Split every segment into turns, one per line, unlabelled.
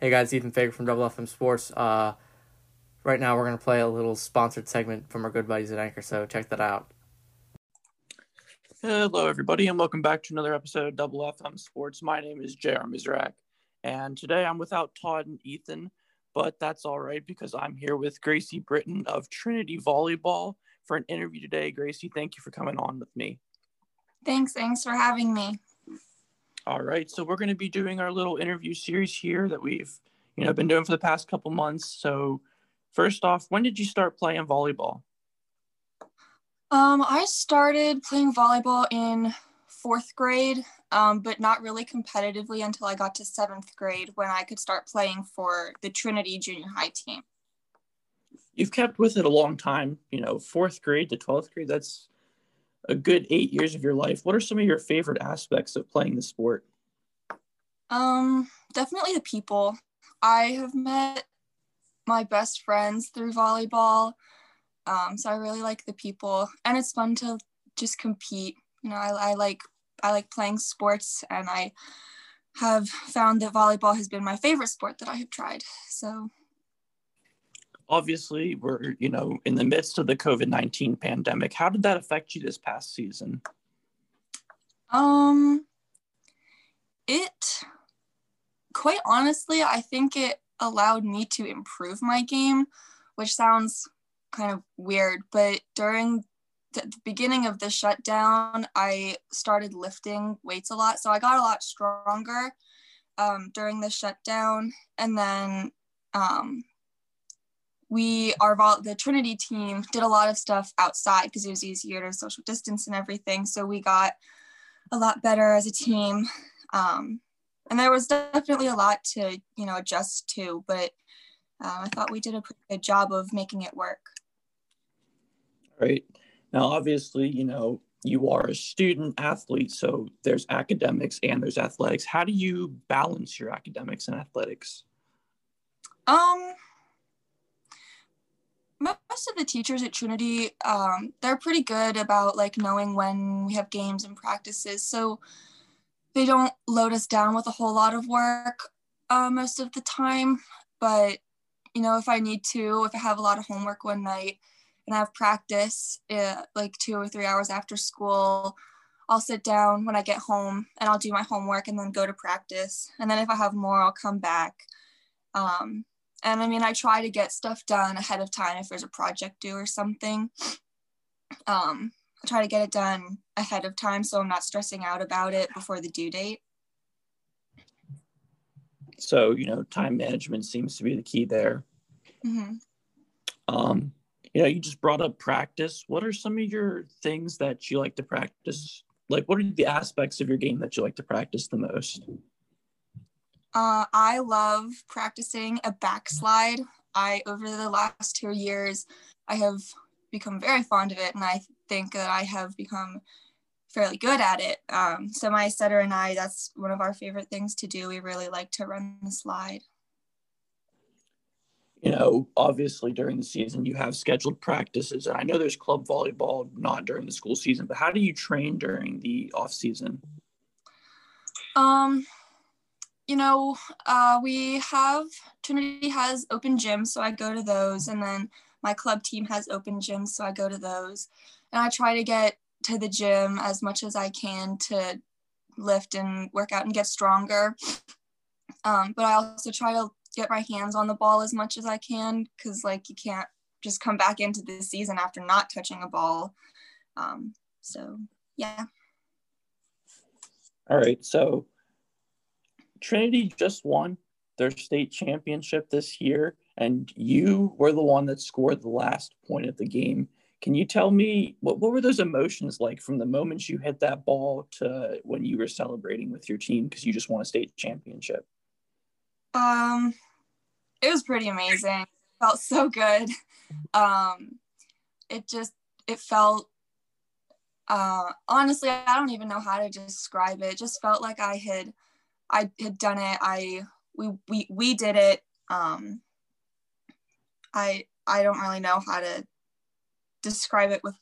Hey guys, Ethan Fager from Double FM Sports. Uh, right now we're gonna play a little sponsored segment from our good buddies at Anchor, so check that out.
Hello, everybody, and welcome back to another episode of Double FM Sports. My name is J.R. Mizrak, and today I'm without Todd and Ethan, but that's all right because I'm here with Gracie Britten of Trinity Volleyball for an interview today. Gracie, thank you for coming on with me.
Thanks. Thanks for having me.
All right, so we're going to be doing our little interview series here that we've, you know, been doing for the past couple months. So, first off, when did you start playing volleyball?
Um, I started playing volleyball in fourth grade, um, but not really competitively until I got to seventh grade when I could start playing for the Trinity junior high team.
You've kept with it a long time, you know, fourth grade to 12th grade. That's a good eight years of your life. What are some of your favorite aspects of playing the sport?
Um, definitely the people. I have met my best friends through volleyball. Um, so I really like the people, and it's fun to just compete. You know, I, I like I like playing sports, and I have found that volleyball has been my favorite sport that I have tried. So
obviously we're you know in the midst of the covid-19 pandemic how did that affect you this past season
um it quite honestly i think it allowed me to improve my game which sounds kind of weird but during the beginning of the shutdown i started lifting weights a lot so i got a lot stronger um, during the shutdown and then um, we our the Trinity team did a lot of stuff outside because it was easier to social distance and everything. So we got a lot better as a team, um, and there was definitely a lot to you know adjust to. But uh, I thought we did a pretty good job of making it work.
Right now, obviously, you know you are a student athlete, so there's academics and there's athletics. How do you balance your academics and athletics?
Um most of the teachers at Trinity, um, they're pretty good about like knowing when we have games and practices. So they don't load us down with a whole lot of work uh, most of the time. But you know, if I need to, if I have a lot of homework one night and I have practice uh, like two or three hours after school, I'll sit down when I get home and I'll do my homework and then go to practice. And then if I have more, I'll come back. Um, and I mean, I try to get stuff done ahead of time if there's a project due or something. Um, try to get it done ahead of time so I'm not stressing out about it before the due date.
So, you know, time management seems to be the key there. Mm-hmm. Um, you know, you just brought up practice. What are some of your things that you like to practice? Like, what are the aspects of your game that you like to practice the most?
Uh, I love practicing a backslide. I over the last two years, I have become very fond of it, and I think that I have become fairly good at it. Um, so my setter and I, that's one of our favorite things to do. We really like to run the slide.
You know, obviously during the season you have scheduled practices, and I know there's club volleyball not during the school season. But how do you train during the off season?
Um, you know, uh, we have Trinity has open gyms, so I go to those, and then my club team has open gyms, so I go to those, and I try to get to the gym as much as I can to lift and work out and get stronger. Um, but I also try to get my hands on the ball as much as I can because, like, you can't just come back into the season after not touching a ball. Um, so, yeah.
All right. So, Trinity just won their state championship this year, and you were the one that scored the last point of the game. Can you tell me what, what were those emotions like from the moment you hit that ball to when you were celebrating with your team because you just won a state championship?
Um, it was pretty amazing. It felt so good. Um, it just it felt uh, honestly, I don't even know how to describe it. it. Just felt like I had I had done it. I we we we did it. Um, I I don't really know how to describe it with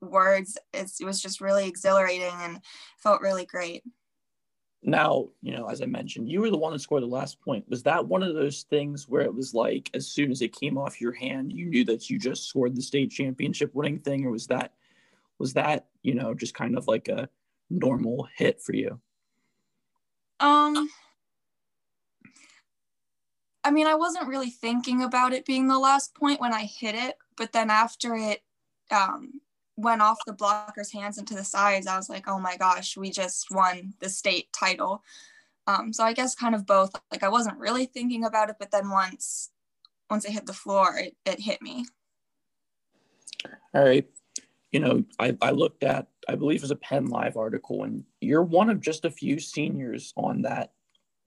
words. It's, it was just really exhilarating and felt really great.
now, you know, as I mentioned, you were the one that scored the last point. Was that one of those things where it was like, as soon as it came off your hand, you knew that you just scored the state championship winning thing, or was that, was that, you know, just kind of like a normal hit for you?
Um, I mean, I wasn't really thinking about it being the last point when I hit it, but then after it um, went off the blocker's hands into the sides, I was like, oh my gosh, we just won the state title. Um, so I guess kind of both. Like I wasn't really thinking about it, but then once once it hit the floor, it, it hit me.
All right. You know, I, I looked at, I believe it was a Penn Live article, and you're one of just a few seniors on that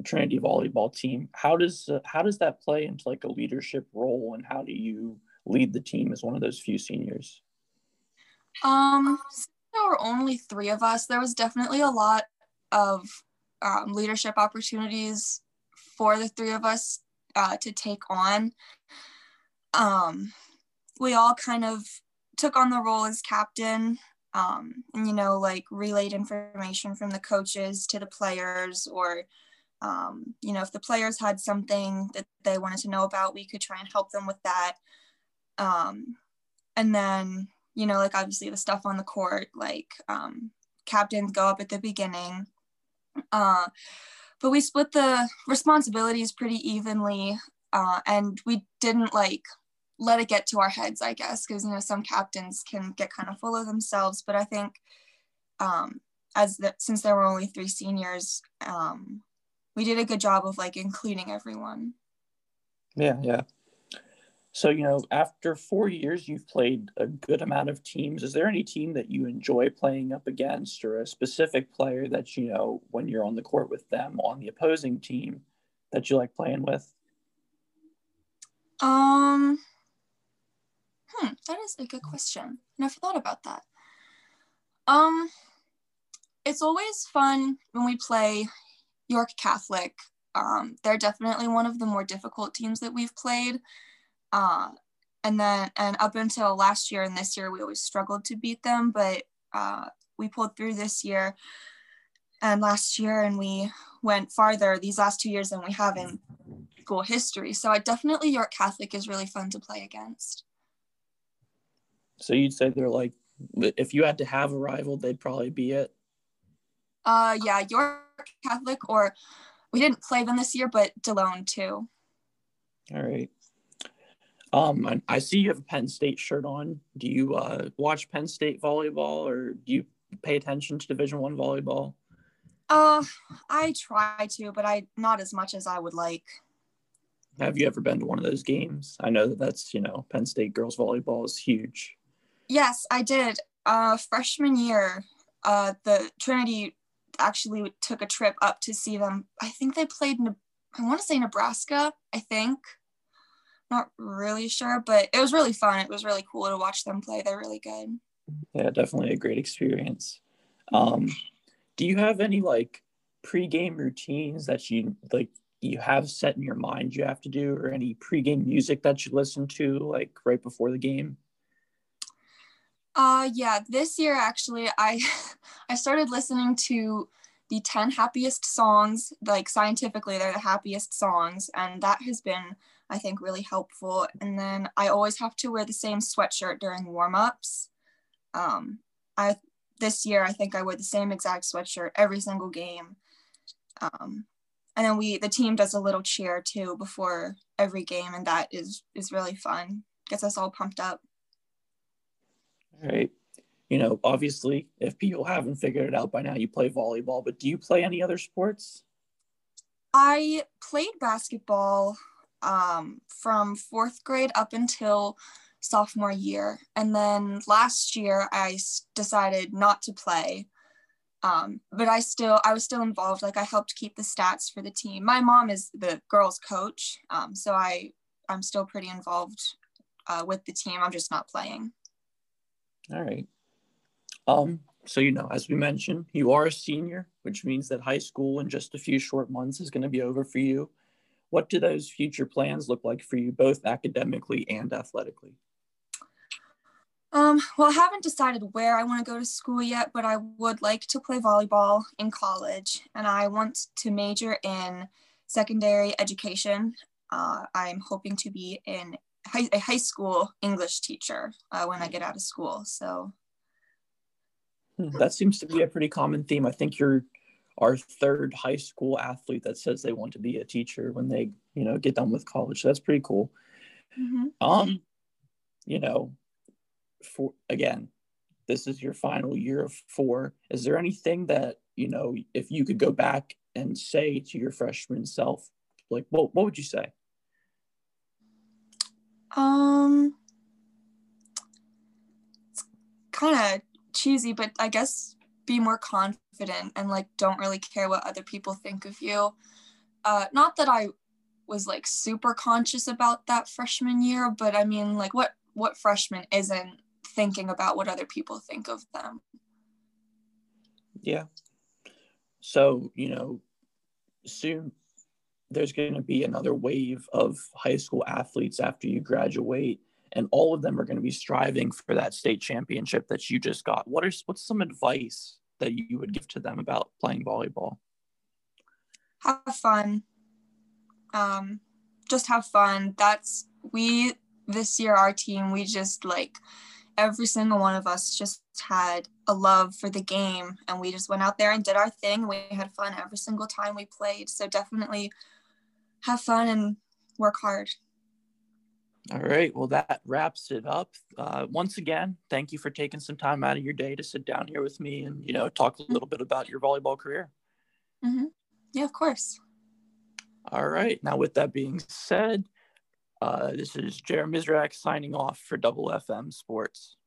Trinity volleyball team. How does uh, how does that play into like a leadership role, and how do you lead the team as one of those few seniors?
Um, there were only three of us. There was definitely a lot of um, leadership opportunities for the three of us uh, to take on. Um, we all kind of took on the role as captain um, and you know like relayed information from the coaches to the players or um, you know if the players had something that they wanted to know about we could try and help them with that. Um, and then you know like obviously the stuff on the court like um, captains go up at the beginning. Uh, but we split the responsibilities pretty evenly uh, and we didn't like let it get to our heads i guess because you know some captains can get kind of full of themselves. But i think um, as the, since there were only three seniors um, we did a good job of like including everyone.
Yeah, yeah. So, you know, after four years, you've played a good amount of teams. Is there any team that you enjoy playing up against or a specific player that, you know, when you're on the court with them on the opposing team that you like playing with?
Um, hmm, that is a good question. Never thought about that. Um, it's always fun when we play York Catholic. Um, they're definitely one of the more difficult teams that we've played. Uh, and then, and up until last year and this year, we always struggled to beat them, but uh, we pulled through this year and last year, and we went farther these last two years than we have in school history. So I definitely York Catholic is really fun to play against.
So you'd say they're like, if you had to have a rival, they'd probably be it.
Uh, yeah, York Catholic, or we didn't play them this year, but DeLone too.
All right. Um, I see you have a Penn State shirt on. Do you uh, watch Penn State volleyball, or do you pay attention to Division One volleyball?
Uh, I try to, but I not as much as I would like.
Have you ever been to one of those games? I know that that's you know Penn State girls volleyball is huge.
Yes, I did. Uh, freshman year, uh, the Trinity actually took a trip up to see them. I think they played, I want to say Nebraska, I think. Not really sure, but it was really fun. It was really cool to watch them play. They're really good.
Yeah, definitely a great experience. Um, do you have any like pre-game routines that you like you have set in your mind you have to do or any pre-game music that you listen to like right before the game?
Uh yeah, this year actually I I started listening to the 10 happiest songs, like scientifically they're the happiest songs and that has been I think really helpful. And then I always have to wear the same sweatshirt during warm-ups. Um I this year I think I wore the same exact sweatshirt every single game. Um and then we the team does a little cheer too before every game and that is is really fun. Gets us all pumped up
right? You know, obviously, if people haven't figured it out by now, you play volleyball, but do you play any other sports?
I played basketball um, from fourth grade up until sophomore year. And then last year, I decided not to play. Um, but I still, I was still involved. Like I helped keep the stats for the team. My mom is the girls' coach, um, so I, I'm still pretty involved uh, with the team. I'm just not playing.
All right. Um, so you know, as we mentioned, you are a senior, which means that high school in just a few short months is going to be over for you. What do those future plans look like for you, both academically and athletically?
Um, well, I haven't decided where I want to go to school yet, but I would like to play volleyball in college, and I want to major in secondary education. Uh, I'm hoping to be in high, a high school English teacher uh, when I get out of school. So
that seems to be a pretty common theme. I think you're our third high school athlete that says they want to be a teacher when they, you know, get done with college. So that's pretty cool. Mm-hmm. Um, you know, for again, this is your final year of four. Is there anything that you know, if you could go back and say to your freshman self, like, what what would you say?
Um, it's kind of cheesy, but I guess be more confident and like don't really care what other people think of you. Uh, not that I was like super conscious about that freshman year, but I mean, like, what what freshman isn't thinking about what other people think of them?
Yeah. So you know, soon there's going to be another wave of high school athletes after you graduate and all of them are going to be striving for that state championship that you just got. What is what's some advice that you would give to them about playing volleyball?
Have fun. Um just have fun. That's we this year our team we just like every single one of us just had a love for the game and we just went out there and did our thing. We had fun every single time we played. So definitely have fun and work hard.
All right. Well, that wraps it up. Uh, once again, thank you for taking some time out of your day to sit down here with me and you know talk a mm-hmm. little bit about your volleyball career.
Mm-hmm. Yeah, of course.
All right. Now, with that being said, uh, this is Jeremy Mizrak signing off for Double FM Sports.